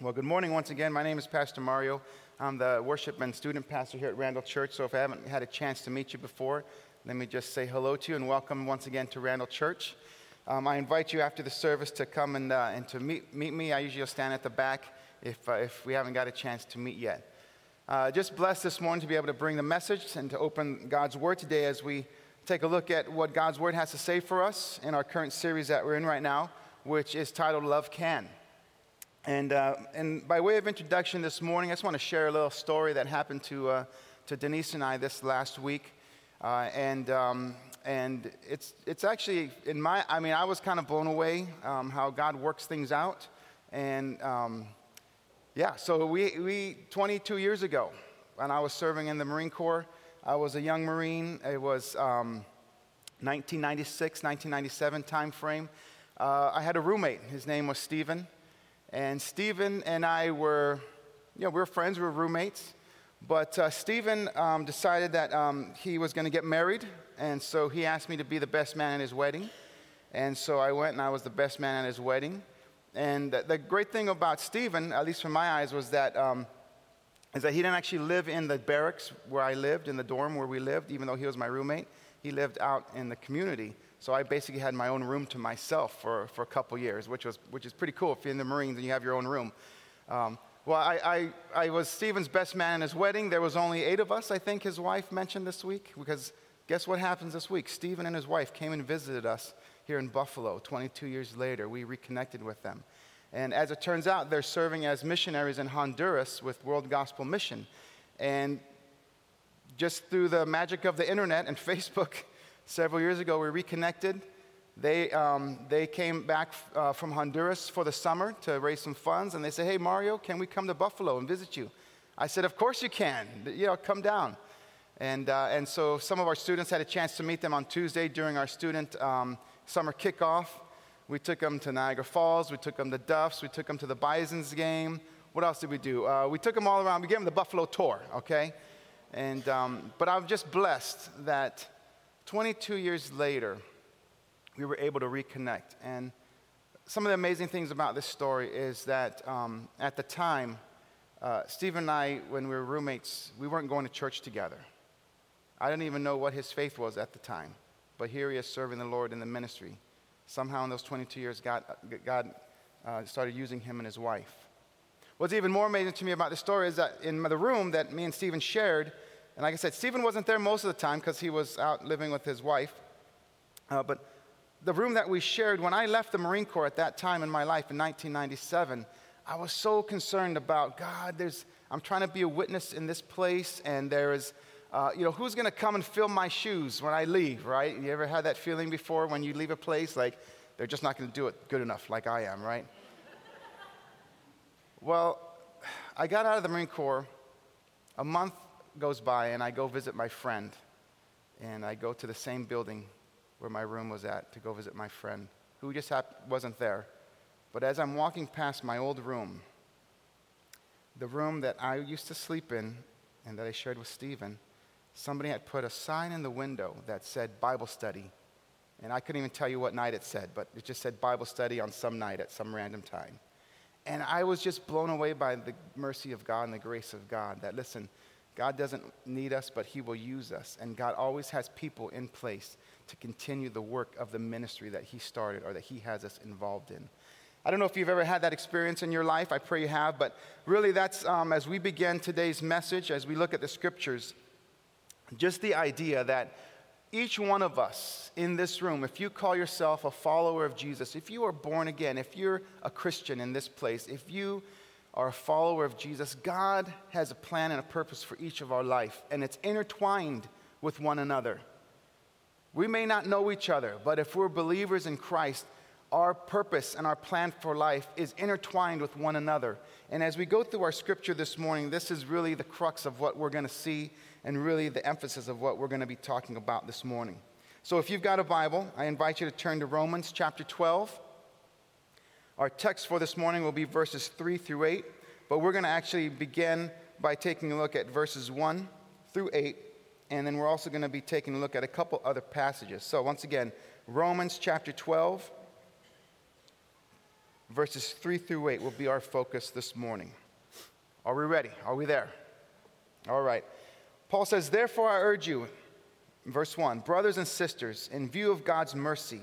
Well, good morning once again. My name is Pastor Mario. I'm the worship and student pastor here at Randall Church. So if I haven't had a chance to meet you before, let me just say hello to you and welcome once again to Randall Church. Um, I invite you after the service to come and, uh, and to meet, meet me. I usually stand at the back if, uh, if we haven't got a chance to meet yet. Uh, just blessed this morning to be able to bring the message and to open God's Word today as we take a look at what God's Word has to say for us in our current series that we're in right now, which is titled Love Can. And, uh, and by way of introduction this morning, I just want to share a little story that happened to, uh, to Denise and I this last week. Uh, and um, and it's, it's actually, in my, I mean, I was kind of blown away um, how God works things out. And um, yeah, so we, we, 22 years ago, when I was serving in the Marine Corps, I was a young Marine. It was 1996, um, 1997 time frame. Uh, I had a roommate. His name was Stephen. And Stephen and I were, you know, we were friends, we were roommates. But uh, Stephen um, decided that um, he was going to get married, and so he asked me to be the best man at his wedding. And so I went and I was the best man at his wedding. And the great thing about Stephen, at least from my eyes, was that, um, is that he didn't actually live in the barracks where I lived, in the dorm where we lived, even though he was my roommate. He lived out in the community. So I basically had my own room to myself for, for a couple years, which, was, which is pretty cool. If you're in the Marines and you have your own room. Um, well, I, I, I, was Stephen's best man in his wedding. There was only eight of us, I think his wife mentioned this week. Because guess what happens this week? Stephen and his wife came and visited us here in Buffalo 22 years later. We reconnected with them. And as it turns out, they're serving as missionaries in Honduras with World Gospel Mission. And just through the magic of the internet and Facebook, Several years ago, we reconnected. They, um, they came back uh, from Honduras for the summer to raise some funds, and they said, Hey, Mario, can we come to Buffalo and visit you? I said, Of course you can. You know, come down. And, uh, and so some of our students had a chance to meet them on Tuesday during our student um, summer kickoff. We took them to Niagara Falls, we took them to Duff's, we took them to the Bison's game. What else did we do? Uh, we took them all around. We gave them the Buffalo tour, okay? And, um, but I'm just blessed that 22 years later, we were able to reconnect. And some of the amazing things about this story is that um, at the time, uh, Steve and I, when we were roommates, we weren't going to church together. I didn't even know what his faith was at the time. But here he is serving the Lord in the ministry. Somehow, in those 22 years, God, God uh, started using him and his wife. What's even more amazing to me about this story is that in the room that me and Stephen shared, and like I said, Stephen wasn't there most of the time because he was out living with his wife. Uh, but the room that we shared, when I left the Marine Corps at that time in my life in 1997, I was so concerned about God, there's, I'm trying to be a witness in this place, and there is, uh, you know, who's going to come and fill my shoes when I leave, right? You ever had that feeling before when you leave a place? Like, they're just not going to do it good enough, like I am, right? well, I got out of the Marine Corps a month goes by and I go visit my friend. And I go to the same building where my room was at to go visit my friend, who just hap- wasn't there. But as I'm walking past my old room, the room that I used to sleep in and that I shared with Stephen, somebody had put a sign in the window that said Bible study. And I couldn't even tell you what night it said, but it just said Bible study on some night at some random time. And I was just blown away by the mercy of God and the grace of God that, listen, God doesn't need us, but He will use us. And God always has people in place to continue the work of the ministry that He started or that He has us involved in. I don't know if you've ever had that experience in your life. I pray you have. But really, that's um, as we begin today's message, as we look at the scriptures, just the idea that each one of us in this room, if you call yourself a follower of Jesus, if you are born again, if you're a Christian in this place, if you are a follower of Jesus, God has a plan and a purpose for each of our life, and it's intertwined with one another. We may not know each other, but if we're believers in Christ, our purpose and our plan for life is intertwined with one another. And as we go through our scripture this morning, this is really the crux of what we're going to see and really the emphasis of what we're going to be talking about this morning. So if you've got a Bible, I invite you to turn to Romans chapter 12. Our text for this morning will be verses 3 through 8, but we're going to actually begin by taking a look at verses 1 through 8, and then we're also going to be taking a look at a couple other passages. So, once again, Romans chapter 12, verses 3 through 8 will be our focus this morning. Are we ready? Are we there? All right. Paul says, Therefore, I urge you, verse 1, brothers and sisters, in view of God's mercy,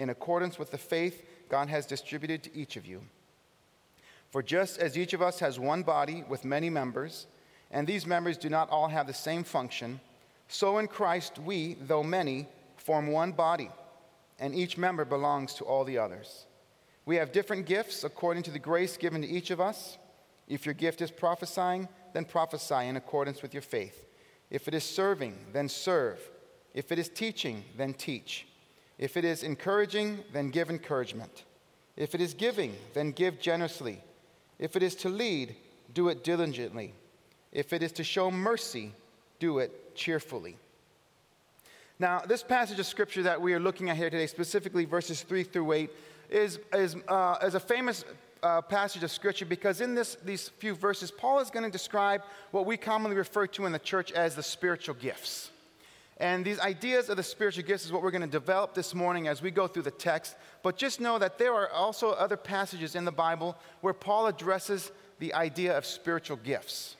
in accordance with the faith God has distributed to each of you. For just as each of us has one body with many members, and these members do not all have the same function, so in Christ we, though many, form one body, and each member belongs to all the others. We have different gifts according to the grace given to each of us. If your gift is prophesying, then prophesy in accordance with your faith. If it is serving, then serve. If it is teaching, then teach. If it is encouraging, then give encouragement. If it is giving, then give generously. If it is to lead, do it diligently. If it is to show mercy, do it cheerfully. Now, this passage of scripture that we are looking at here today, specifically verses 3 through 8, is, is, uh, is a famous uh, passage of scripture because in this, these few verses, Paul is going to describe what we commonly refer to in the church as the spiritual gifts. And these ideas of the spiritual gifts is what we're going to develop this morning as we go through the text. But just know that there are also other passages in the Bible where Paul addresses the idea of spiritual gifts.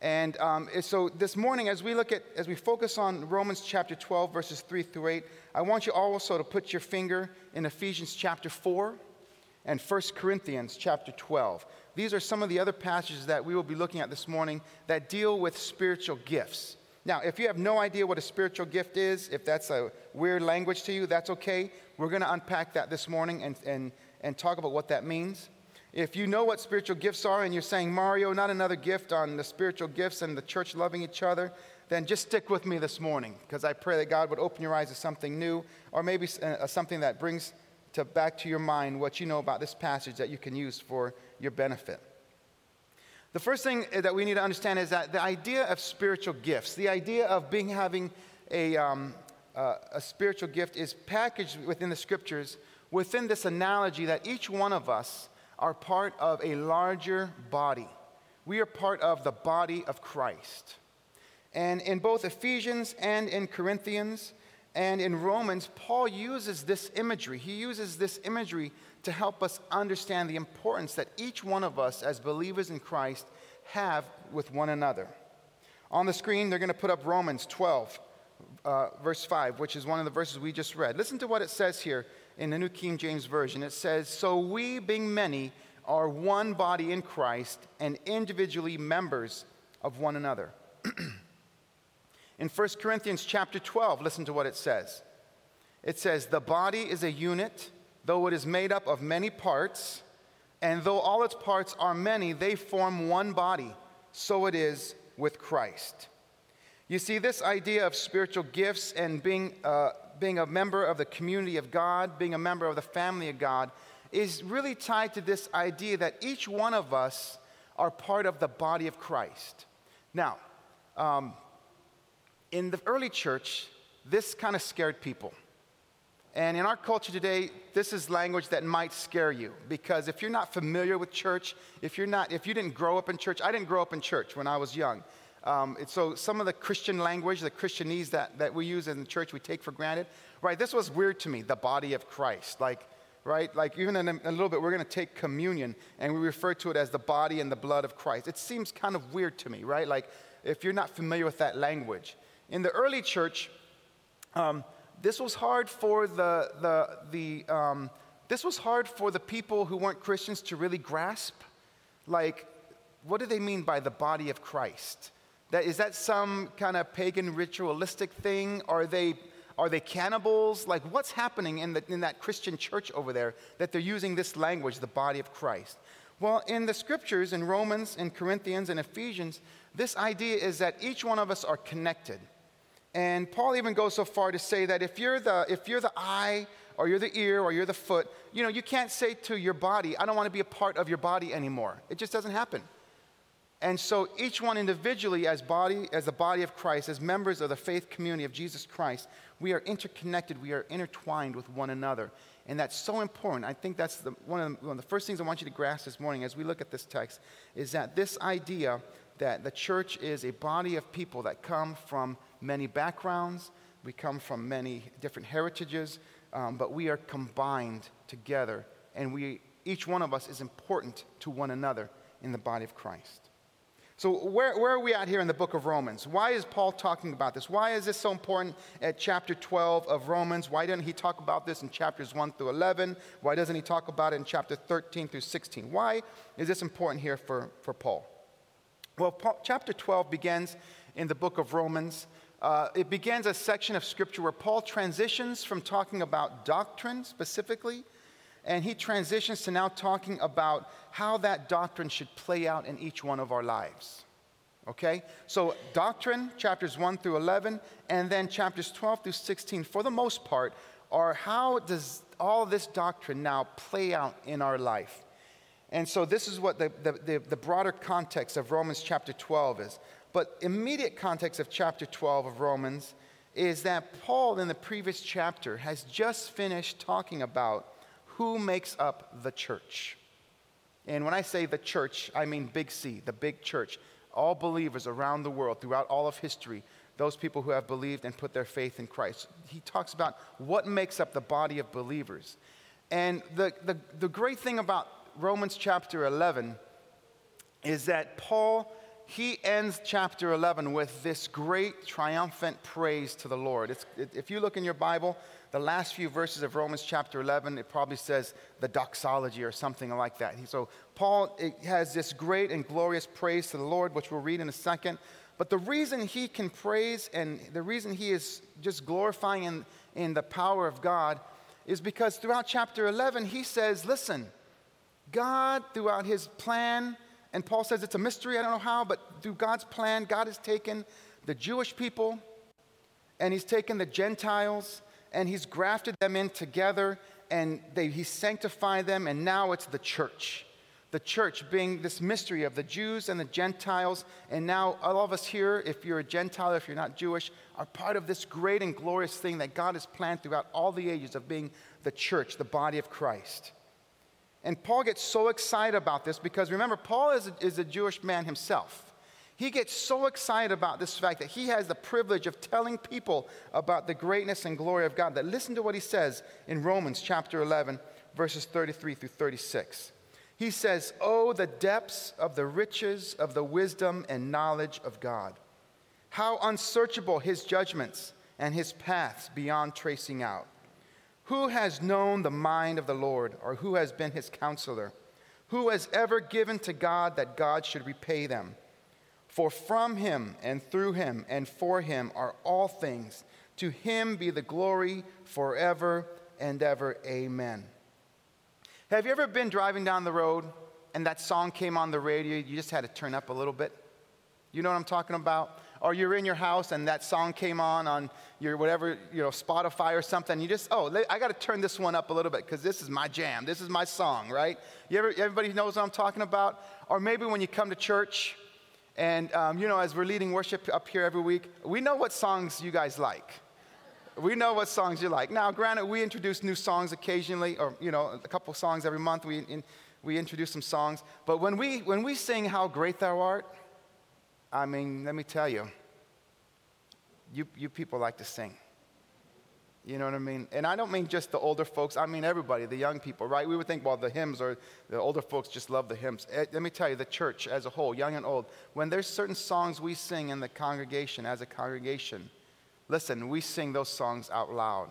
And um, so this morning, as we look at, as we focus on Romans chapter 12, verses 3 through 8, I want you also to put your finger in Ephesians chapter 4 and 1 Corinthians chapter 12. These are some of the other passages that we will be looking at this morning that deal with spiritual gifts. Now, if you have no idea what a spiritual gift is, if that's a weird language to you, that's okay. We're going to unpack that this morning and, and, and talk about what that means. If you know what spiritual gifts are and you're saying, Mario, not another gift on the spiritual gifts and the church loving each other, then just stick with me this morning because I pray that God would open your eyes to something new or maybe uh, something that brings to back to your mind what you know about this passage that you can use for your benefit. The first thing that we need to understand is that the idea of spiritual gifts, the idea of being having a, um, uh, a spiritual gift, is packaged within the scriptures within this analogy that each one of us are part of a larger body. We are part of the body of Christ. And in both Ephesians and in Corinthians, and in Romans, Paul uses this imagery. He uses this imagery to help us understand the importance that each one of us as believers in Christ have with one another. On the screen, they're going to put up Romans 12, uh, verse 5, which is one of the verses we just read. Listen to what it says here in the New King James Version. It says, So we, being many, are one body in Christ and individually members of one another. In 1 Corinthians chapter 12, listen to what it says. It says, The body is a unit, though it is made up of many parts, and though all its parts are many, they form one body. So it is with Christ. You see, this idea of spiritual gifts and being, uh, being a member of the community of God, being a member of the family of God, is really tied to this idea that each one of us are part of the body of Christ. Now, um, in the early church, this kind of scared people. And in our culture today, this is language that might scare you because if you're not familiar with church, if you're not, if you didn't grow up in church, I didn't grow up in church when I was young. Um, so some of the Christian language, the Christianese that, that we use in the church, we take for granted. Right? This was weird to me. The body of Christ, like, right? Like even in a, a little bit, we're going to take communion and we refer to it as the body and the blood of Christ. It seems kind of weird to me, right? Like if you're not familiar with that language. In the early church, um, this was hard for the, the, the um, this was hard for the people who weren't Christians to really grasp. Like, what do they mean by the body of Christ? That, is that some kind of pagan ritualistic thing? Are they, are they cannibals? Like, what's happening in, the, in that Christian church over there that they're using this language, the body of Christ? Well, in the scriptures, in Romans, in Corinthians, and Ephesians, this idea is that each one of us are connected. And Paul even goes so far to say that if you're the, if you're the eye or you're the ear, or you're the foot. You know, you can't say to your body, I don't want to be a part of your body anymore. It just doesn't happen. And so each one individually as body, as the body of Christ, as members of the faith community of Jesus Christ, we are interconnected, we are intertwined with one another. And that's so important. I think that's the, one, of the, one of the first things I want you to grasp this morning as we look at this text is that this idea that the church is a body of people that come from many backgrounds, we come from many different heritages, um, but we are combined together. And we, each one of us is important to one another in the body of Christ. So, where, where are we at here in the book of Romans? Why is Paul talking about this? Why is this so important at chapter 12 of Romans? Why didn't he talk about this in chapters 1 through 11? Why doesn't he talk about it in chapter 13 through 16? Why is this important here for, for Paul? Well, Paul, chapter 12 begins in the book of Romans. Uh, it begins a section of scripture where Paul transitions from talking about doctrine specifically and he transitions to now talking about how that doctrine should play out in each one of our lives. Okay? So, doctrine, chapters 1 through 11, and then chapters 12 through 16, for the most part, are how does all this doctrine now play out in our life? And so, this is what the, the, the, broader context of Romans chapter 12 is. But, immediate context of chapter 12 of Romans is that Paul, in the previous chapter, has just finished talking about who makes up the church. And when I say the church, I mean big C, the big church. All believers around the world, throughout all of history, those people who have believed and put their faith in Christ. He talks about what makes up the body of believers. And the, the, the great thing about Romans chapter 11 is that Paul, he ends chapter 11 with this great triumphant praise to the Lord. It's, if you look in your Bible, the last few verses of Romans chapter 11, it probably says the doxology or something like that. So Paul has this great and glorious praise to the Lord, which we'll read in a second. But the reason he can praise and the reason he is just glorifying in, in the power of God is because throughout chapter 11, he says, listen, God, throughout his plan, and Paul says it's a mystery, I don't know how, but through God's plan, God has taken the Jewish people and he's taken the Gentiles and he's grafted them in together and they, he's sanctified them, and now it's the church. The church being this mystery of the Jews and the Gentiles, and now all of us here, if you're a Gentile, if you're not Jewish, are part of this great and glorious thing that God has planned throughout all the ages of being the church, the body of Christ. And Paul gets so excited about this because remember, Paul is a, is a Jewish man himself. He gets so excited about this fact that he has the privilege of telling people about the greatness and glory of God that listen to what he says in Romans chapter 11, verses 33 through 36. He says, Oh, the depths of the riches of the wisdom and knowledge of God. How unsearchable his judgments and his paths beyond tracing out. Who has known the mind of the Lord, or who has been his counselor? Who has ever given to God that God should repay them? For from him and through him and for him are all things. To him be the glory forever and ever. Amen. Have you ever been driving down the road and that song came on the radio? You just had to turn up a little bit? You know what I'm talking about? Or you're in your house and that song came on on your whatever, you know, Spotify or something. You just, oh, I got to turn this one up a little bit because this is my jam. This is my song, right? You ever, everybody knows what I'm talking about? Or maybe when you come to church and, um, you know, as we're leading worship up here every week, we know what songs you guys like. We know what songs you like. Now, granted, we introduce new songs occasionally, or, you know, a couple songs every month. We, in, we introduce some songs. But when we, when we sing How Great Thou Art, I mean, let me tell you, you, you people like to sing. You know what I mean? And I don't mean just the older folks, I mean everybody, the young people, right? We would think, well, the hymns or the older folks just love the hymns. Eh, let me tell you, the church as a whole, young and old, when there's certain songs we sing in the congregation as a congregation, listen, we sing those songs out loud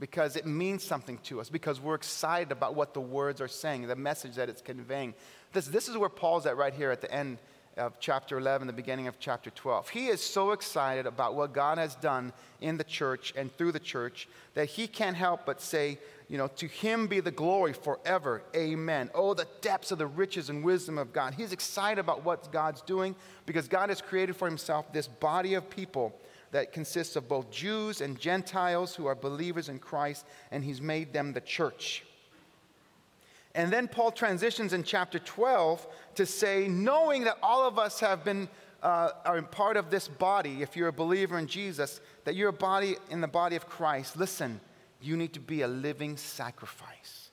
because it means something to us, because we're excited about what the words are saying, the message that it's conveying. This, this is where Paul's at right here at the end of chapter 11, the beginning of chapter 12. He is so excited about what God has done in the church and through the church that he can't help but say, you know, to him be the glory forever. Amen. Oh, the depths of the riches and wisdom of God. He's excited about what God's doing because God has created for himself this body of people that consists of both Jews and Gentiles who are believers in Christ, and he's made them the church. And then Paul transitions in chapter 12 to say, knowing that all of us have been uh, are part of this body, if you're a believer in Jesus, that you're a body in the body of Christ, listen, you need to be a living sacrifice.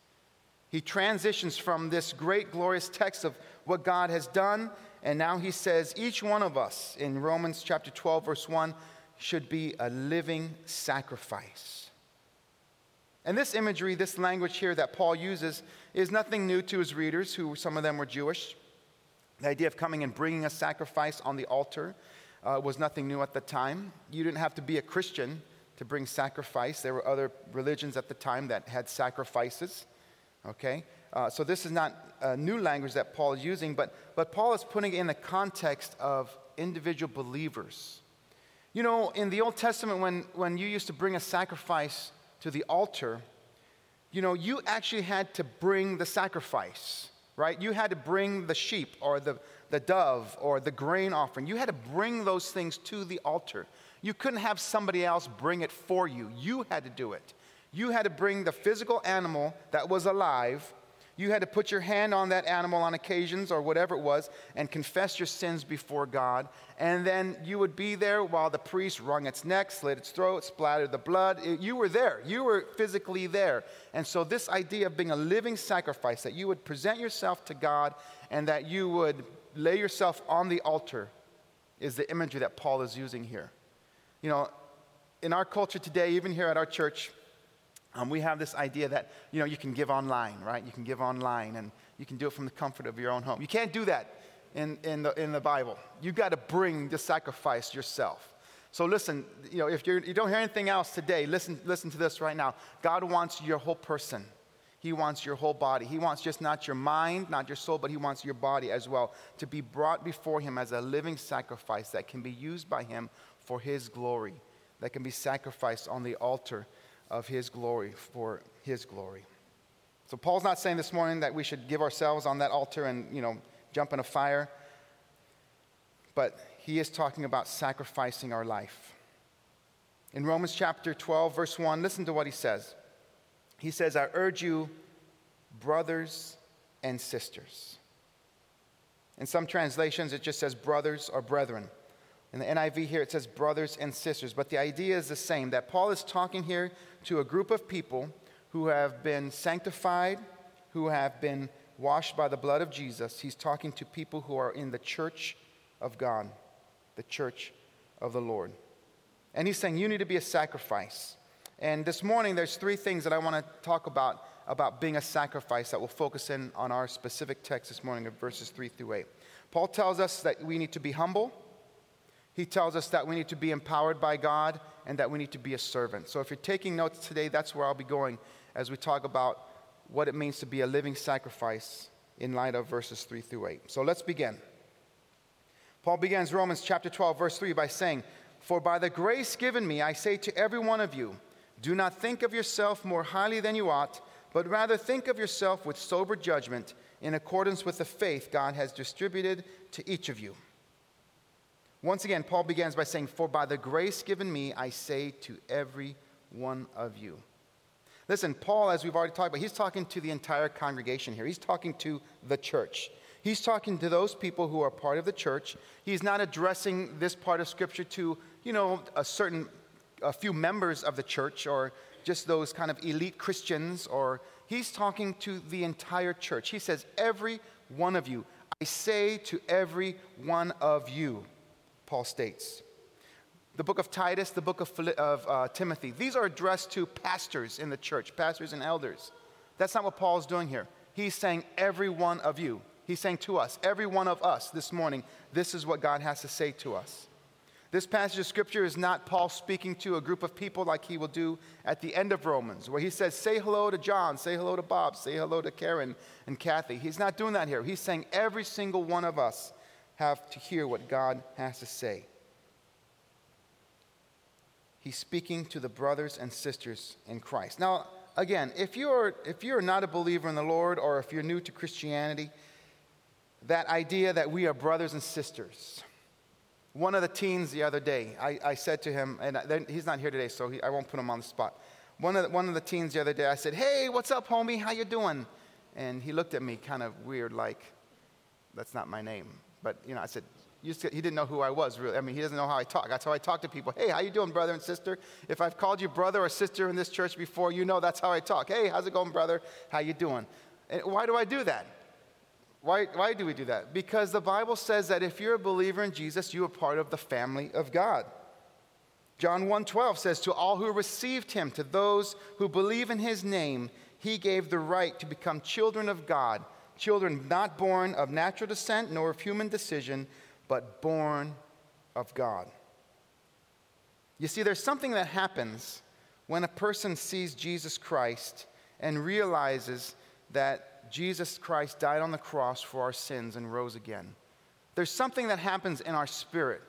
He transitions from this great, glorious text of what God has done, and now he says, each one of us in Romans chapter 12, verse 1, should be a living sacrifice. And this imagery, this language here that Paul uses, is nothing new to his readers, who some of them were Jewish. The idea of coming and bringing a sacrifice on the altar uh, was nothing new at the time. You didn't have to be a Christian to bring sacrifice. There were other religions at the time that had sacrifices. Okay? Uh, so this is not a new language that Paul is using, but, but Paul is putting it in the context of individual believers. You know, in the Old Testament, when, when you used to bring a sacrifice to the altar, you know, you actually had to bring the sacrifice, right? You had to bring the sheep or the, the dove or the grain offering. You had to bring those things to the altar. You couldn't have somebody else bring it for you. You had to do it. You had to bring the physical animal that was alive you had to put your hand on that animal on occasions or whatever it was and confess your sins before God. And then you would be there while the priest wrung its neck, slit its throat, splattered the blood. You were there. You were physically there. And so, this idea of being a living sacrifice, that you would present yourself to God and that you would lay yourself on the altar, is the imagery that Paul is using here. You know, in our culture today, even here at our church, um, we have this idea that you know you can give online, right? You can give online, and you can do it from the comfort of your own home. You can't do that in, in, the, in the Bible. You got to bring the sacrifice yourself. So listen, you know, if you're, you don't hear anything else today, listen, listen to this right now. God wants your whole person. He wants your whole body. He wants just not your mind, not your soul, but He wants your body as well to be brought before Him as a living sacrifice that can be used by Him for His glory, that can be sacrificed on the altar of his glory for his glory. So Paul's not saying this morning that we should give ourselves on that altar and, you know, jump in a fire. But he is talking about sacrificing our life. In Romans chapter 12, verse 1, listen to what he says. He says, I urge you, brothers and sisters. In some translations, it just says brothers or brethren. In the NIV here, it says brothers and sisters, but the idea is the same that Paul is talking here to a group of people who have been sanctified, who have been washed by the blood of Jesus. He's talking to people who are in the church of God, the church of the Lord. And he's saying, You need to be a sacrifice. And this morning, there's three things that I want to talk about about being a sacrifice that will focus in on our specific text this morning of verses 3 through 8. Paul tells us that we need to be humble he tells us that we need to be empowered by God and that we need to be a servant. So if you're taking notes today, that's where I'll be going as we talk about what it means to be a living sacrifice in light of verses 3 through 8. So let's begin. Paul begins Romans chapter 12, verse 3 by saying, For by the grace given me, I say to every one of you, do not think of yourself more highly than you ought, but rather think of yourself with sober judgment in accordance with the faith God has distributed to each of you. Once again, Paul begins by saying, For by the grace given me, I say to every one of you. Listen, Paul, as we've already talked about, he's talking to the entire congregation here. He's talking to the church. He's talking to those people who are part of the church. He's not addressing this part of Scripture to, you know, a certain, a few members of the church or just those kind of elite Christians, or he's talking to the entire church. He says, Every one of you. I say to every one of you. Paul states. The book of Titus, the book of, of uh, Timothy, these are addressed to pastors in the church, pastors and elders. That's not what Paul is doing here. He's saying, every one of you. He's saying to us, every one of us this morning, this is what God has to say to us. This passage of scripture is not Paul speaking to a group of people like he will do at the end of Romans, where he says, Say hello to John, say hello to Bob, say hello to Karen and Kathy. He's not doing that here. He's saying, Every single one of us have to hear what God has to say. He's speaking to the brothers and sisters in Christ. Now, again, if you're, if you're not a believer in the Lord or if you're new to Christianity, that idea that we are brothers and sisters, One of the teens the other day, I, I said to him, and he's not here today, so he, I won't put him on the spot. One of, the, one of the teens the other day, I said, hey, what's up, homie? How you doing? And he looked at me kind of weird, like, that's not my name. But, you know, I said, he didn't know who I was, really. I mean, he doesn't know how I talk. That's how I talk to people. Hey, how you doing, brother and sister? If I've called you brother or sister in this church before, you know that's how I talk. Hey, how's it going, brother? How you doing? And why do I do that? Why, why do we do that? Because the Bible says that if you're a believer in Jesus, you are part of the family of God. John 1:12 says to all who received him to those who believe in his name he gave the right to become children of God children not born of natural descent nor of human decision but born of God. You see there's something that happens when a person sees Jesus Christ and realizes that Jesus Christ died on the cross for our sins and rose again. There's something that happens in our spirit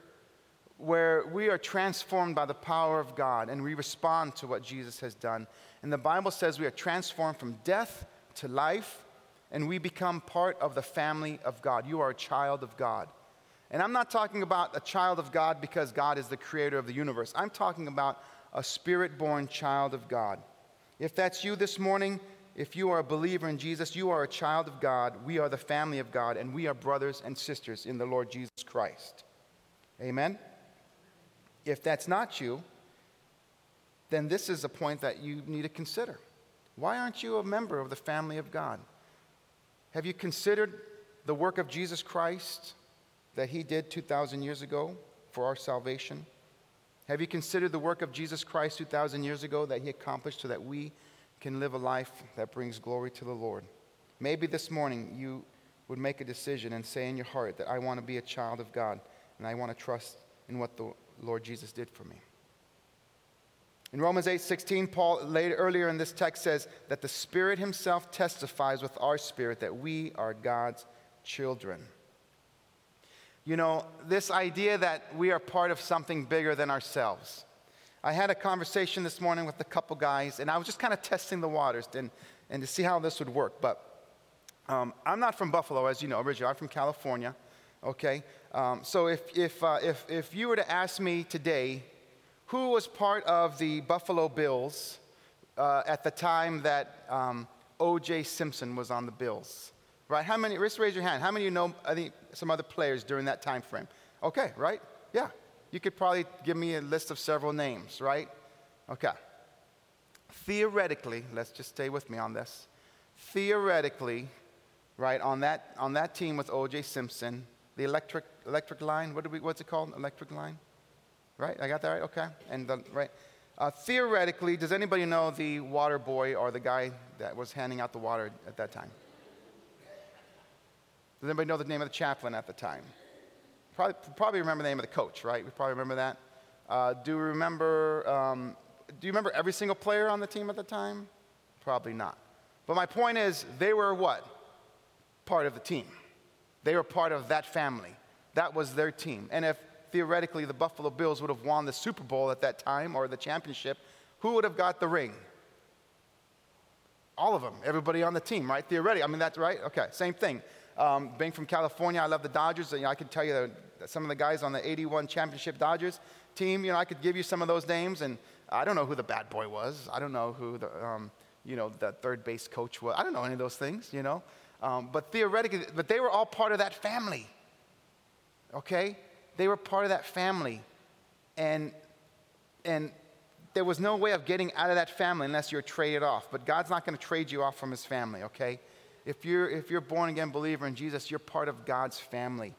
where we are transformed by the power of God and we respond to what Jesus has done. And the Bible says we are transformed from death to life and we become part of the family of God. You are a child of God. And I'm not talking about a child of God because God is the creator of the universe. I'm talking about a spirit born child of God. If that's you this morning, if you are a believer in Jesus, you are a child of God. We are the family of God, and we are brothers and sisters in the Lord Jesus Christ. Amen? If that's not you, then this is a point that you need to consider. Why aren't you a member of the family of God? Have you considered the work of Jesus Christ that he did 2,000 years ago for our salvation? Have you considered the work of Jesus Christ 2,000 years ago that he accomplished so that we can live a life that brings glory to the Lord? Maybe this morning you would make a decision and say in your heart that I want to be a child of God and I want to trust in what the Lord Jesus did for me. In Romans 8:16, Paul later, earlier in this text says that the Spirit himself testifies with our spirit that we are God's children. You know, this idea that we are part of something bigger than ourselves. I had a conversation this morning with a couple guys, and I was just kind of testing the waters and, and to see how this would work. But um, I'm not from Buffalo, as you know, originally. I'm from California, okay? Um, so if, if, uh, if, if you were to ask me today, who was part of the Buffalo Bills uh, at the time that um, O.J. Simpson was on the Bills? Right? How many? Just raise your hand. How many of you know I think, some other players during that time frame? Okay, right? Yeah. You could probably give me a list of several names, right? Okay. Theoretically, let's just stay with me on this. Theoretically, right, on that, on that team with O.J. Simpson, the electric, electric line, what do we, what's it called? Electric line? Right? I got that right? Okay. And the, right. Uh, theoretically, does anybody know the water boy or the guy that was handing out the water at that time? Does anybody know the name of the chaplain at the time? Probably, probably remember the name of the coach, right? We probably remember that. Uh, do you remember? Um, do you remember every single player on the team at the time? Probably not. But my point is, they were what? Part of the team. They were part of that family. That was their team. And if theoretically the Buffalo Bills would have won the Super Bowl at that time or the championship, who would have got the ring? All of them, everybody on the team, right? Theoretically, I mean, that's right. Okay, same thing. Um, being from California, I love the Dodgers. You know, I can tell you that some of the guys on the 81 championship Dodgers team, you know, I could give you some of those names, and I don't know who the bad boy was. I don't know who the, um, you know, the third base coach was. I don't know any of those things, you know. Um, but theoretically, but they were all part of that family. Okay? They were part of that family. And, and there was no way of getting out of that family unless you're traded off. But God's not going to trade you off from his family, okay? If you're, if you're born again believer in Jesus, you're part of God's family.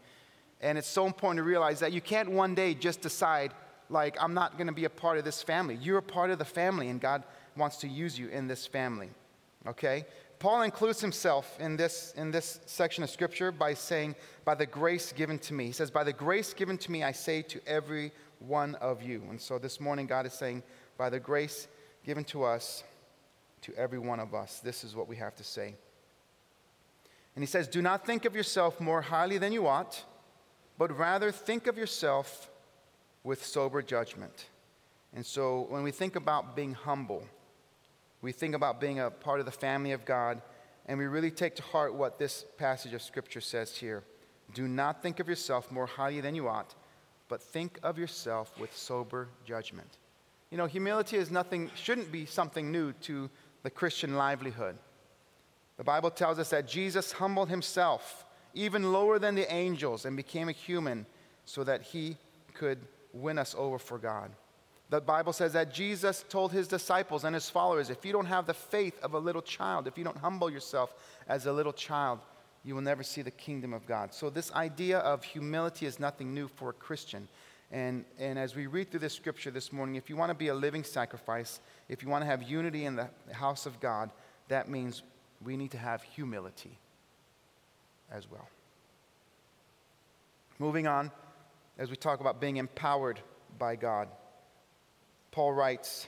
And it's so important to realize that you can't one day just decide, like, I'm not going to be a part of this family. You're a part of the family, and God wants to use you in this family, okay? Paul includes himself in this, in this section of scripture by saying, by the grace given to me. He says, By the grace given to me, I say to every one of you. And so this morning, God is saying, By the grace given to us, to every one of us, this is what we have to say. And he says, Do not think of yourself more highly than you ought, but rather think of yourself with sober judgment. And so when we think about being humble, we think about being a part of the family of God, and we really take to heart what this passage of Scripture says here. Do not think of yourself more highly than you ought, but think of yourself with sober judgment. You know, humility is nothing, shouldn't be something new to the Christian livelihood. The Bible tells us that Jesus humbled himself even lower than the angels and became a human so that he could win us over for God. The Bible says that Jesus told his disciples and his followers if you don't have the faith of a little child, if you don't humble yourself as a little child, you will never see the kingdom of God. So, this idea of humility is nothing new for a Christian. And, and as we read through this scripture this morning, if you want to be a living sacrifice, if you want to have unity in the house of God, that means we need to have humility as well. Moving on, as we talk about being empowered by God, Paul writes,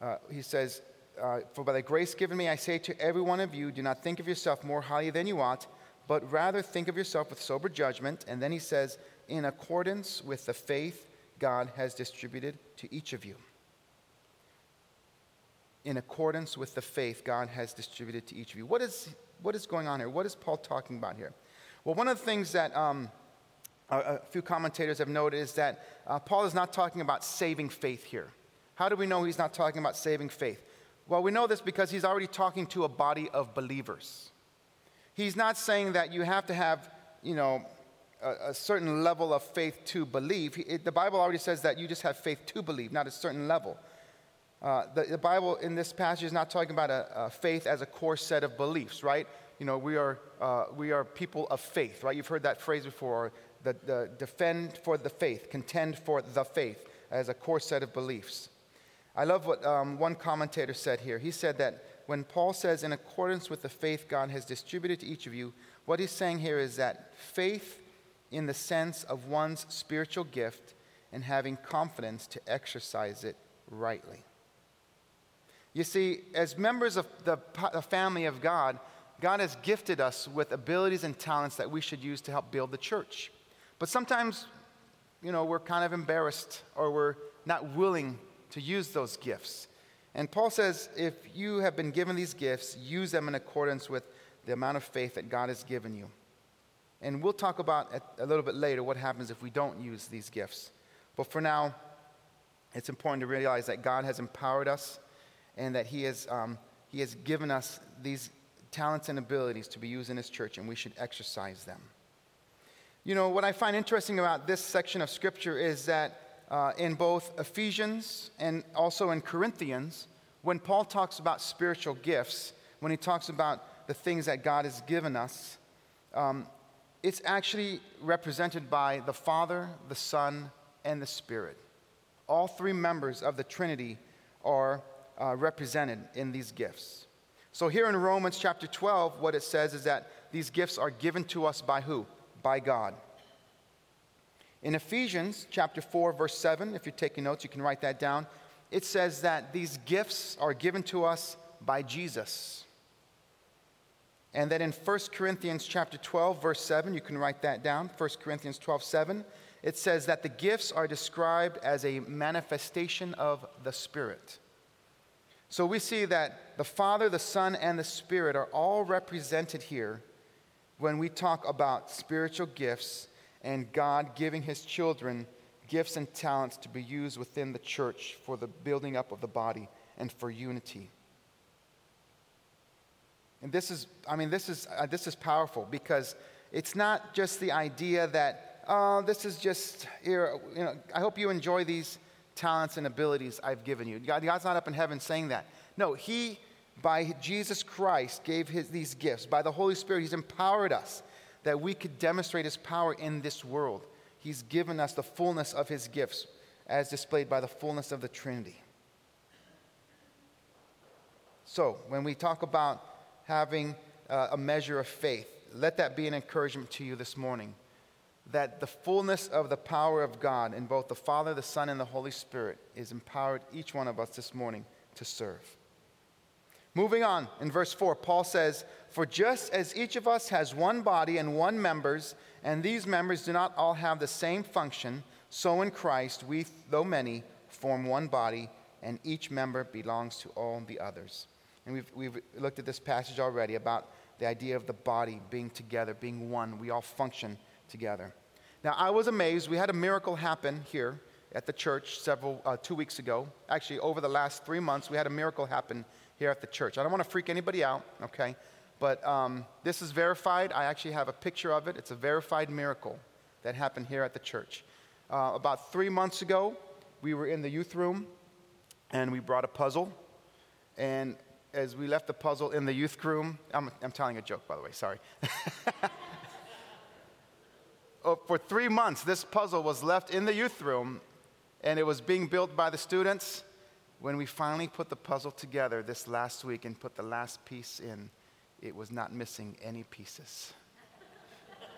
uh, he says, uh, For by the grace given me, I say to every one of you, do not think of yourself more highly than you ought, but rather think of yourself with sober judgment. And then he says, in accordance with the faith God has distributed to each of you. In accordance with the faith God has distributed to each of you. What is, what is going on here? What is Paul talking about here? Well, one of the things that um, a, few commentators have noted is that uh, Paul is not talking about saving faith here. How do we know he's not talking about saving faith? Well, we know this because he's already talking to a body of believers. He's not saying that you have to have, you know, a, a certain level of faith to believe. It, the Bible already says that you just have faith to believe, not a certain level. Uh, the, the, Bible in this passage is not talking about a, a, faith as a core set of beliefs, right? You know, we are, uh, we are people of faith, right? You've heard that phrase before the, the defend for the faith, contend for the faith as a core set of beliefs. I love what um, one commentator said here. He said that when Paul says, in accordance with the faith God has distributed to each of you, what he's saying here is that faith in the sense of one's spiritual gift and having confidence to exercise it rightly. You see, as members of the family of God, God has gifted us with abilities and talents that we should use to help build the church. But sometimes, you know, we're kind of embarrassed or we're not willing to use those gifts. And Paul says if you have been given these gifts, use them in accordance with the amount of faith that God has given you. And we'll talk about a little bit later what happens if we don't use these gifts. But for now, it's important to realize that God has empowered us and that He has, um, he has given us these talents and abilities to be used in His church, and we should exercise them. You know, what I find interesting about this section of Scripture is that uh, in both Ephesians and also in Corinthians, when Paul talks about spiritual gifts, when he talks about the things that God has given us, um, it's actually represented by the Father, the Son, and the Spirit. All three members of the Trinity are uh, represented in these gifts. So, here in Romans chapter 12, what it says is that these gifts are given to us by who? By God. In Ephesians chapter 4 verse 7, if you're taking notes you can write that down. It says that these gifts are given to us by Jesus. And then in 1 Corinthians chapter 12 verse 7, you can write that down. 1 Corinthians 12 7, it says that the gifts are described as a manifestation of the Spirit. So we see that the Father, the Son, and the Spirit are all represented here when we talk about spiritual gifts and God giving his children gifts and talents to be used within the church for the building up of the body and for unity. And this is, I mean, this is, uh, this is powerful because it's not just the idea that, oh, this is just, you know, I hope you enjoy these talents and abilities I've given you. God, God's not up in heaven saying that. No, He by Jesus Christ gave his, these gifts. By the Holy Spirit, He's empowered us that we could demonstrate His power in this world. He's given us the fullness of His gifts as displayed by the fullness of the Trinity. So, when we talk about having uh, a measure of faith, let that be an encouragement to you this morning that the fullness of the power of God in both the Father, the Son, and the Holy Spirit is empowered each one of us this morning to serve. Moving on, in verse 4, Paul says, For just as each of us has one body and one members, and these members do not all have the same function, so in Christ we, though many, form one body, and each member belongs to all the others. And we've, we've looked at this passage already about the idea of the body being together, being one. We all function together. Now, I was amazed. We had a miracle happen here at the church several, uh, two weeks ago. Actually, over the last three months, we had a miracle happen here at the church. I don't want to freak anybody out, okay? But um, this is verified. I actually have a picture of it. It's a verified miracle that happened here at the church. Uh, about three months ago, we were in the youth room and we brought a puzzle. And as we left the puzzle in the youth room, I'm, I'm telling a joke, by the way, sorry. oh, for three months, this puzzle was left in the youth room and it was being built by the students. When we finally put the puzzle together this last week and put the last piece in, it was not missing any pieces.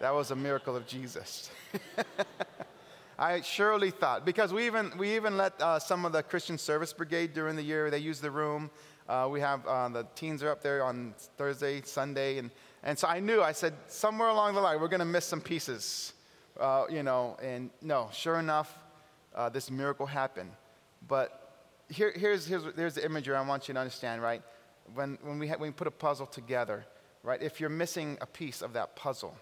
that was a miracle of Jesus. I surely thought, because we even, we even let uh, some of the Christian Service Brigade during the year, they use the room. Uh, we have uh, the teens are up there on Thursday, Sunday, and, and so I knew, I said, somewhere along the line, we're going to miss some pieces, uh, you know, and no, sure enough, uh, this miracle happened. But here, here's, here's, here's the imagery I want you to understand, right? When, when, we ha- when we put a puzzle together, right, if you're missing a piece of that puzzle,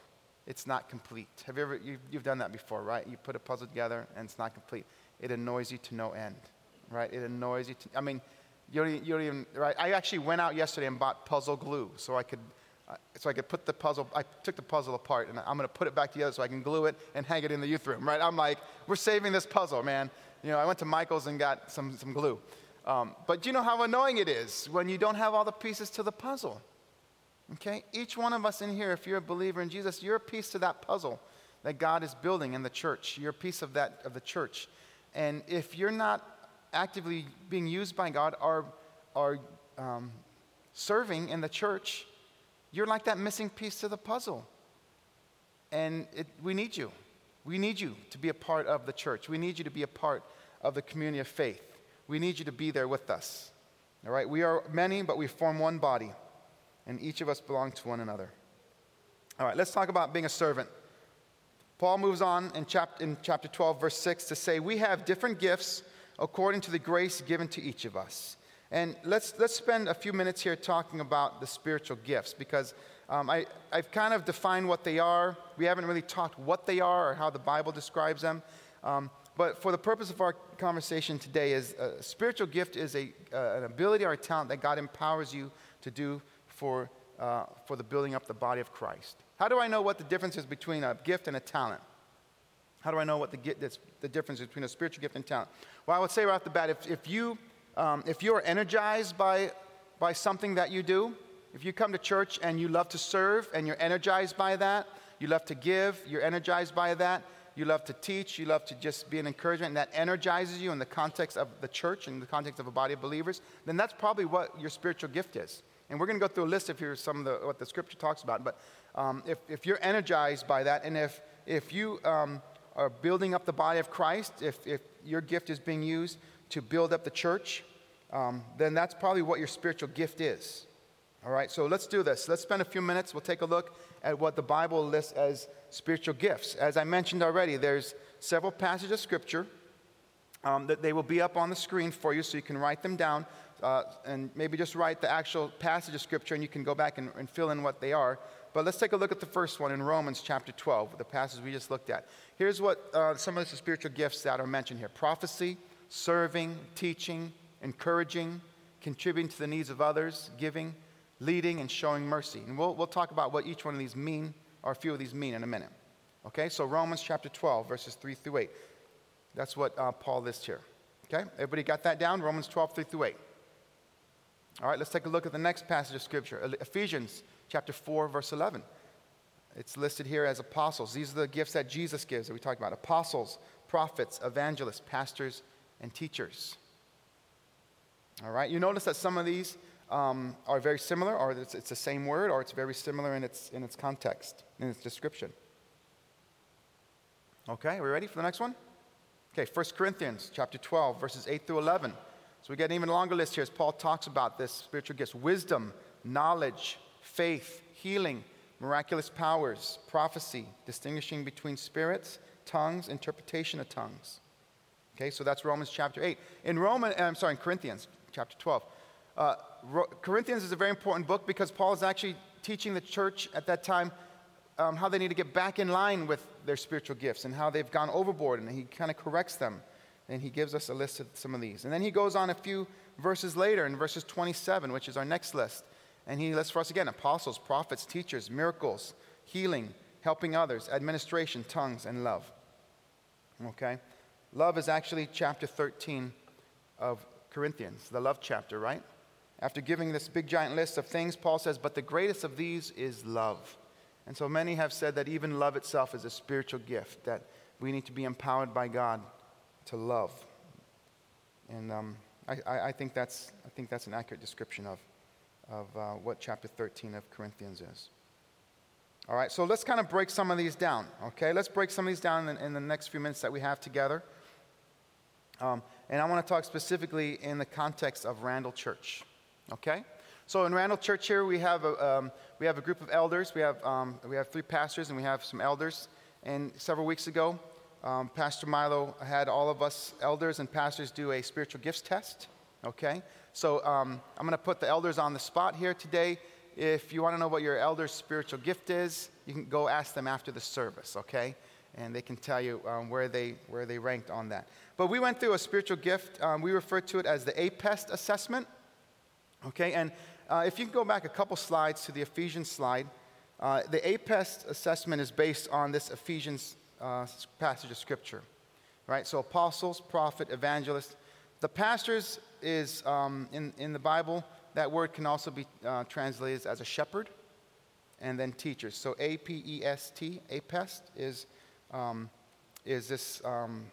it's not complete. Have you ever, you've, you've done that before, right? You put a puzzle together and it's not complete. It annoys you to no end, right? It annoys you to, I mean, you don't, you don't even, right? I actually went out yesterday and bought puzzle glue so I could, uh, so I could put the puzzle, I took the puzzle apart and I'm going to put it back together so I can glue it and hang it in the youth room, right? I'm like, we're saving this puzzle, man. You know, I went to Michael's and got some, some glue. Um, but you know how annoying it is when you don't have all the pieces to the puzzle? Okay? Each one of us in here, if you're a believer in Jesus, you're a piece to that puzzle that God is building in the church. You're a piece of that of the church. And if you're not actively being used by God or, or um, serving in the church, you're like that missing piece to the puzzle. And it, we need you. We need you to be a part of the church. We need you to be a part of the community of faith. We need you to be there with us. All right? We are many, but we form one body and each of us belong to one another. All right, let's talk about being a servant. Paul moves on in, chap- in chapter 12, verse 6 to say, We have different gifts according to the grace given to each of us. And let's, let's spend a few minutes here talking about the spiritual gifts because um, I, I've kind of defined what they are. We haven't really talked what they are or how the Bible describes them. Um, but for the purpose of our conversation today, is a spiritual gift is a, uh, an ability or a talent that God empowers you to do for, uh, for the building up the body of Christ. How do I know what the difference is between a gift and a talent? How do I know what the, the difference between a spiritual gift and talent? Well, I would say right off the bat, if, if, you, um, if you are energized by, by something that you do, if you come to church and you love to serve and you're energized by that, you love to give, you're energized by that, you love to teach, you love to just be an encouragement, and that energizes you in the context of the church, in the context of a body of believers, then that's probably what your spiritual gift is. And we're going to go through a list of here some of the, what the scripture talks about. But um, if, if you're energized by that, and if, if you um, are building up the body of Christ, if, if your gift is being used to build up the church, um, then that's probably what your spiritual gift is. All right, so let's do this. Let's spend a few minutes. We'll take a look at what the Bible lists as spiritual gifts. As I mentioned already, there's several passages of scripture um, that they will be up on the screen for you so you can write them down uh, and maybe just write the actual passage of Scripture and you can go back and, and, fill in what they are. But let's take a look at the first one in Romans chapter 12, the passage we just looked at. Here's what uh, some of the spiritual gifts that are mentioned here prophecy, serving, teaching, encouraging, contributing to the needs of others, giving, leading, and showing mercy. And we'll, we'll talk about what each one of these mean, or a few of these mean in a minute. Okay, so Romans chapter 12, verses 3 through 8. That's what uh, Paul lists here. Okay, everybody got that down? Romans 12, 3 through 8. All right, let's take a look at the next passage of Scripture Ephesians chapter 4, verse 11. It's listed here as apostles. These are the gifts that Jesus gives that we talked about apostles, prophets, evangelists, pastors, and teachers. All right, you notice that some of these um, are very similar, or it's, it's the same word, or it's very similar in its, in its context, in its description. Okay, are we ready for the next one? Okay, 1 Corinthians chapter 12, verses 8 through 11. So we get an even longer list here as Paul talks about this spiritual gifts wisdom, knowledge, faith, healing, miraculous powers, prophecy, distinguishing between spirits, tongues, interpretation of tongues. Okay, so that's Romans chapter 8. In Roman, uh, I'm sorry, in Corinthians chapter 12. Uh, Corinthians is a very important book because Paul is actually teaching the church at that time um, how they need to get back in line with their spiritual gifts and how they've gone overboard, and he kind of corrects them. And he gives us a list of some of these. And then he goes on a few verses later in verses 27, which is our next list. And he lists for us again apostles, prophets, teachers, miracles, healing, helping others, administration, tongues, and love. Okay? Love is actually chapter 13 of Corinthians, the love chapter, right? After giving this big giant list of things, Paul says, But the greatest of these is love. And so many have said that even love itself is a spiritual gift, that we need to be empowered by God to love. And um, I, I, think that's, I think that's an accurate description of, of uh, what chapter 13 of Corinthians is. All right, so let's kind of break some of these down, okay? Let's break some of these down in, in the next few minutes that we have together. Um, and I want to talk specifically in the context of Randall Church, okay? So in Randall Church here, we have a, um, we have a group of elders. We have, um, we have three pastors and we have some elders. And several weeks ago, um, Pastor Milo had all of us elders and pastors do a spiritual gifts test. Okay? So um, I'm going to put the elders on the spot here today. If you want to know what your elder's spiritual gift is, you can go ask them after the service, okay? And they can tell you um, where, they, where they ranked on that. But we went through a spiritual gift. Um, we refer to it as the APEST assessment. Okay? And uh, if you can go back a couple slides to the Ephesians slide, uh, the APEST assessment is based on this Ephesians uh, passage of Scripture, right? So apostles, prophet, evangelist. The pastors is um, in, in the Bible, that word can also be uh, translated as a shepherd and then teachers. So A P E S T, APEST, is, um, is this um,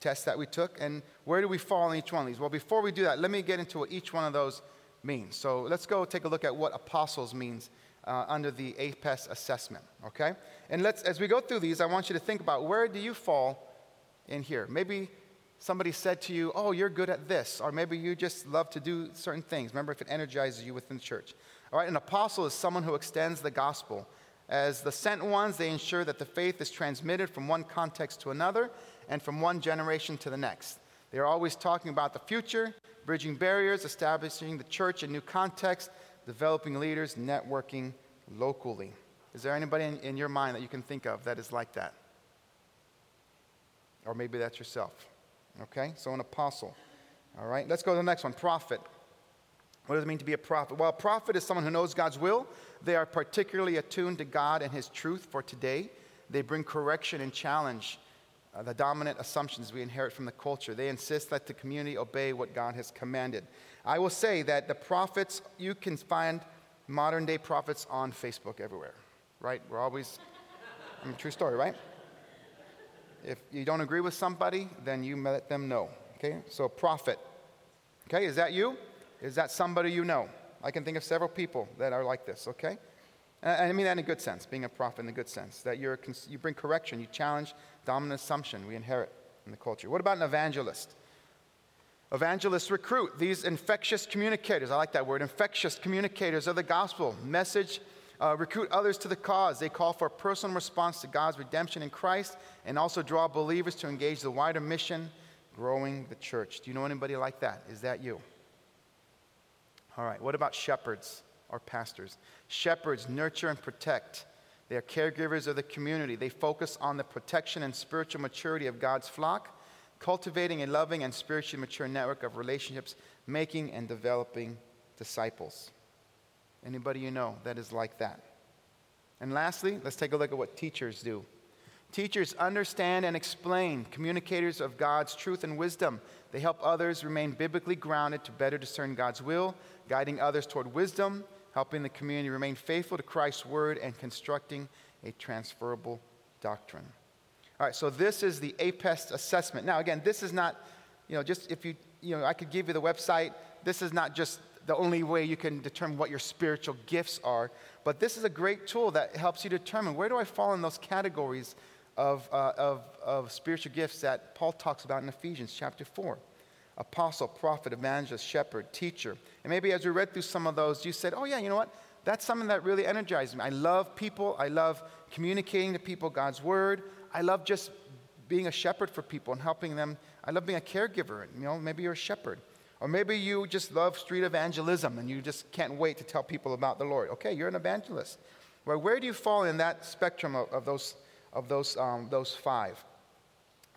test that we took. And where do we fall in each one of these? Well, before we do that, let me get into what each one of those means. So let's go take a look at what apostles means uh, under the APEST assessment, okay? And let's, as we go through these, I want you to think about where do you fall in here? Maybe somebody said to you, oh, you're good at this, or maybe you just love to do certain things. Remember, if it energizes you within the church. All right, an apostle is someone who extends the gospel. As the sent ones, they ensure that the faith is transmitted from one context to another and from one generation to the next. They're always talking about the future, bridging barriers, establishing the church in new context, developing leaders, networking locally. Is there anybody in, in your mind that you can think of that is like that? Or maybe that's yourself. Okay, so an apostle. All right, let's go to the next one prophet. What does it mean to be a prophet? Well, a prophet is someone who knows God's will. They are particularly attuned to God and His truth for today. They bring correction and challenge uh, the dominant assumptions we inherit from the culture. They insist that the community obey what God has commanded. I will say that the prophets, you can find modern day prophets on Facebook everywhere, right? We're always, I mean, true story, right? If you don't agree with somebody, then you let them know, okay? So, prophet, okay? Is that you? Is that somebody you know? I can think of several people that are like this, okay? And I mean that in a good sense, being a prophet in a good sense, that you're, you bring correction, you challenge dominant assumption we inherit in the culture. What about an evangelist? Evangelists recruit these infectious communicators. I like that word, infectious communicators of the gospel, message, uh, recruit others to the cause. They call for a personal response to God's redemption in Christ and also draw believers to engage the wider mission, growing the church. Do you know anybody like that? Is that you? All right, what about shepherds or pastors? Shepherds nurture and protect. They are caregivers of the community. They focus on the protection and spiritual maturity of God's flock cultivating a loving and spiritually mature network of relationships, making and developing disciples. Anybody you know that is like that? And lastly, let's take a look at what teachers do. Teachers understand and explain, communicators of God's truth and wisdom. They help others remain biblically grounded to better discern God's will, guiding others toward wisdom, helping the community remain faithful to Christ's word, and constructing a transferable doctrine. All right, so this is the APEST assessment. Now, again, this is not, you know, just if you, you know, I could give you the website. This is not just the only way you can determine what your spiritual gifts are, but this is a great tool that helps you determine where do I fall in those categories of, uh, of, of spiritual gifts that Paul talks about in Ephesians chapter 4 apostle, prophet, evangelist, shepherd, teacher. And maybe as we read through some of those, you said, oh, yeah, you know what? That's something that really energizes me. I love people. I love communicating to people God's word. I love just being a shepherd for people and helping them. I love being a caregiver. You know, maybe you're a shepherd. Or maybe you just love street evangelism and you just can't wait to tell people about the Lord. Okay, you're an evangelist. Well, where do you fall in that spectrum of, of those, of those, um, those five.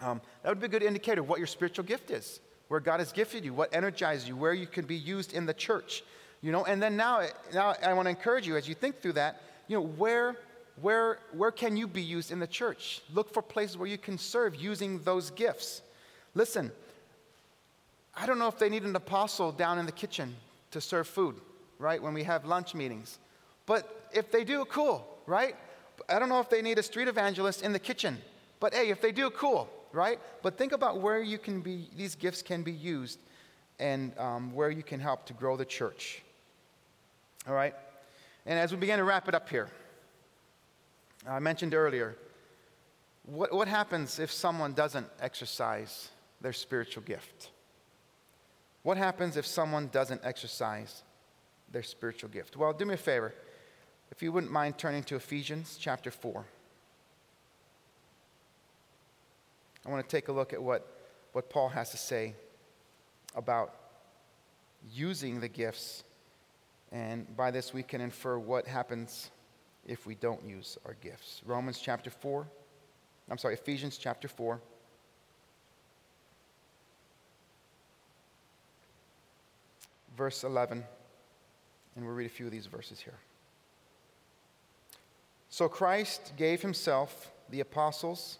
Um, that would be a good indicator of what your spiritual gift is, where God has gifted you, what energizes you, where you can be used in the church. You know, and then now, now I want to encourage you as you think through that, you know, where, where, where can you be used in the church? Look for places where you can serve using those gifts. Listen, I don't know if they need an apostle down in the kitchen to serve food, right, when we have lunch meetings. But if they do, cool, right? I don't know if they need a street evangelist in the kitchen. But hey, if they do, cool, right? But think about where you can be, these gifts can be used and um, where you can help to grow the church. All right? And as we begin to wrap it up here, I mentioned earlier, what, what happens if someone doesn't exercise their spiritual gift? What happens if someone doesn't exercise their spiritual gift? Well, do me a favor. If you wouldn't mind turning to Ephesians chapter 4. I want to take a look at what, what Paul has to say about using the gifts. And by this, we can infer what happens if we don't use our gifts. Romans chapter 4. I'm sorry, Ephesians chapter 4. Verse 11. And we'll read a few of these verses here. So Christ gave himself the apostles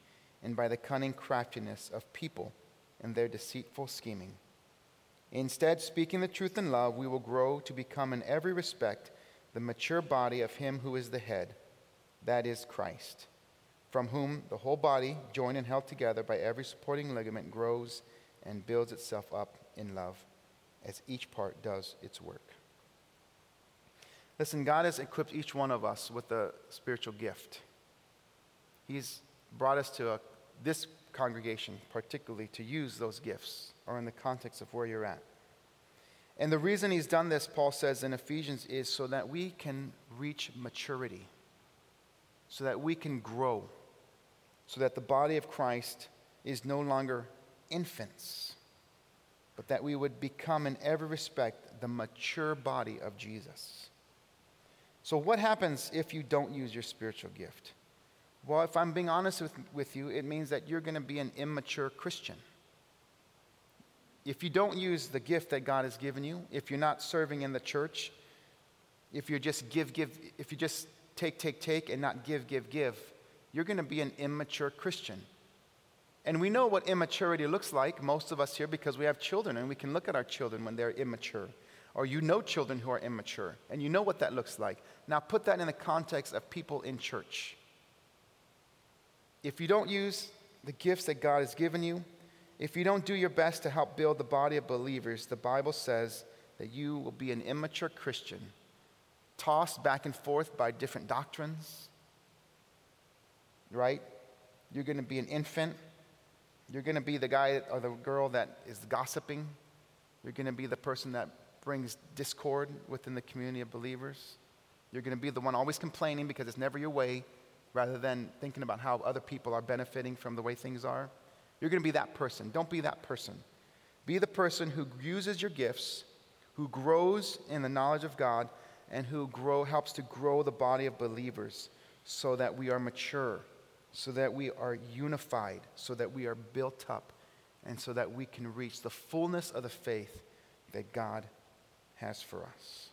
and by the cunning craftiness of people and their deceitful scheming. Instead, speaking the truth in love, we will grow to become in every respect the mature body of Him who is the head, that is Christ, from whom the whole body, joined and held together by every supporting ligament, grows and builds itself up in love as each part does its work. Listen, God has equipped each one of us with a spiritual gift. He's brought us to a this congregation, particularly, to use those gifts or in the context of where you're at. And the reason he's done this, Paul says in Ephesians, is so that we can reach maturity, so that we can grow, so that the body of Christ is no longer infants, but that we would become, in every respect, the mature body of Jesus. So, what happens if you don't use your spiritual gift? Well, if I'm being honest with, with you, it means that you're going to be an immature Christian. If you don't use the gift that God has given you, if you're not serving in the church, if you just give, give, if you just take, take, take and not give, give, give, you're going to be an immature Christian. And we know what immaturity looks like, most of us here, because we have children and we can look at our children when they're immature. Or you know children who are immature, and you know what that looks like. Now put that in the context of people in church if you don't use the gifts that God has given you, if you don't do your best to help build the body of believers, the Bible says that you will be an immature Christian, tossed back and forth by different doctrines, right? You're going to be an infant. You're going to be the guy or the girl that is gossiping. You're going to be the person that brings discord within the community of believers. You're going to be the one always complaining because it's never your way rather than thinking about how other people are benefiting from the way things are. You're going to be that person. Don't be that person. Be the person who uses your gifts, who grows in the knowledge of God, and who grow, helps to grow the body of believers so that we are mature, so that we are unified, so that we are built up, and so that we can reach the fullness of the faith that God has for us.